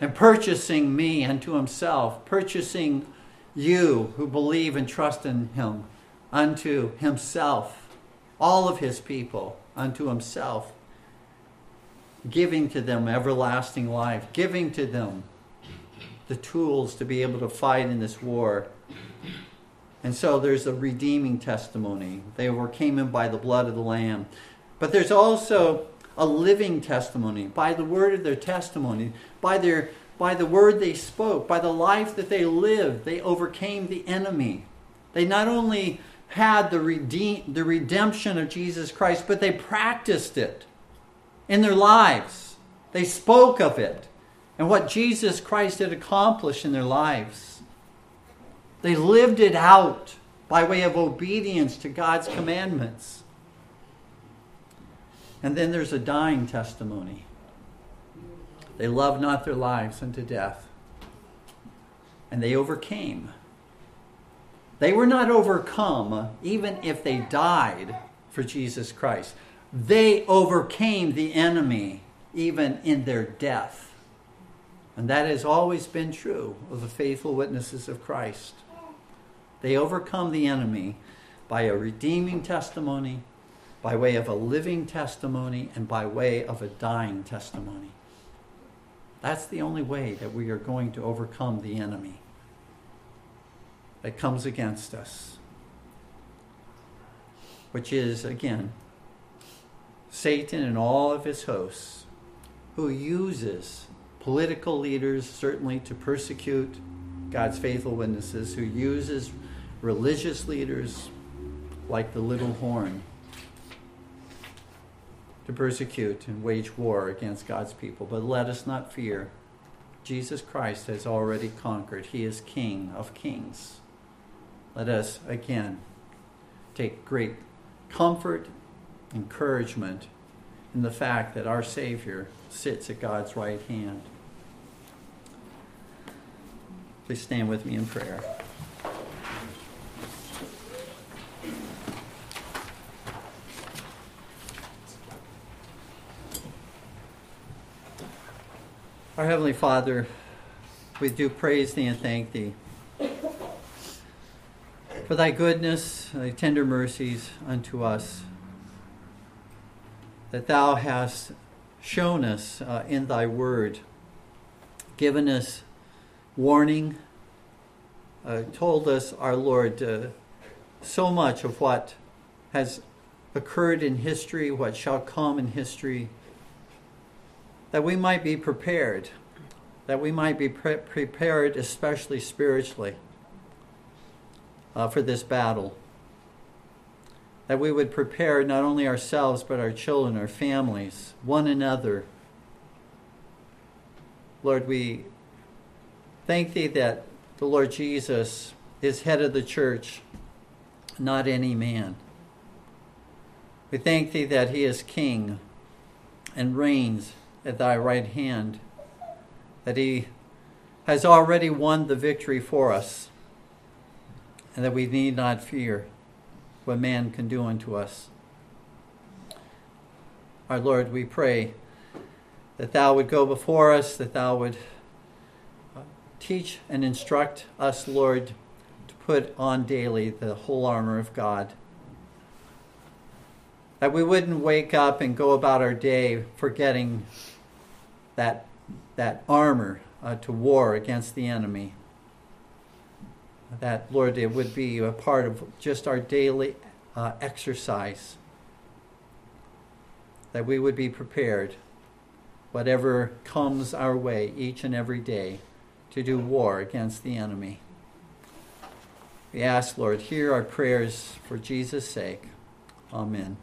[SPEAKER 1] And purchasing me unto Himself, purchasing you who believe and trust in Him unto Himself, all of His people unto Himself, giving to them everlasting life, giving to them the tools to be able to fight in this war and so there's a redeeming testimony. They overcame him by the blood of the Lamb. But there's also a living testimony by the word of their testimony, by their by the word they spoke, by the life that they lived, they overcame the enemy. They not only had the redeem, the redemption of Jesus Christ, but they practiced it in their lives. They spoke of it and what Jesus Christ had accomplished in their lives. They lived it out by way of obedience to God's commandments. And then there's a dying testimony. They loved not their lives unto death. And they overcame. They were not overcome even if they died for Jesus Christ. They overcame the enemy even in their death. And that has always been true of the faithful witnesses of Christ. They overcome the enemy by a redeeming testimony, by way of a living testimony, and by way of a dying testimony. That's the only way that we are going to overcome the enemy that comes against us, which is, again, Satan and all of his hosts, who uses political leaders certainly to persecute God's faithful witnesses, who uses religious leaders like the little horn to persecute and wage war against God's people. But let us not fear. Jesus Christ has already conquered. He is King of kings. Let us again take great comfort, encouragement in the fact that our Savior sits at God's right hand. Please stand with me in prayer. Our Heavenly Father, we do praise Thee and thank Thee for Thy goodness, Thy tender mercies unto us, that Thou hast shown us uh, in Thy Word, given us warning, uh, told us, our Lord, uh, so much of what has occurred in history, what shall come in history, that we might be prepared, that we might be pre- prepared, especially spiritually, uh, for this battle. That we would prepare not only ourselves, but our children, our families, one another. Lord, we thank Thee that the Lord Jesus is head of the church, not any man. We thank Thee that He is King and reigns at Thy right hand, that He has already won the victory for us, and that we need not fear what man can do unto us. Our Lord, we pray that Thou would go before us, that Thou would uh, teach and instruct us, Lord, to put on daily the whole armor of God. That we wouldn't wake up and go about our day forgetting that, that armor uh, to war against the enemy. That, Lord, it would be a part of just our daily uh, exercise. That we would be prepared, whatever comes our way each and every day to do war against the enemy. We ask, Lord, hear our prayers for Jesus' sake. Amen.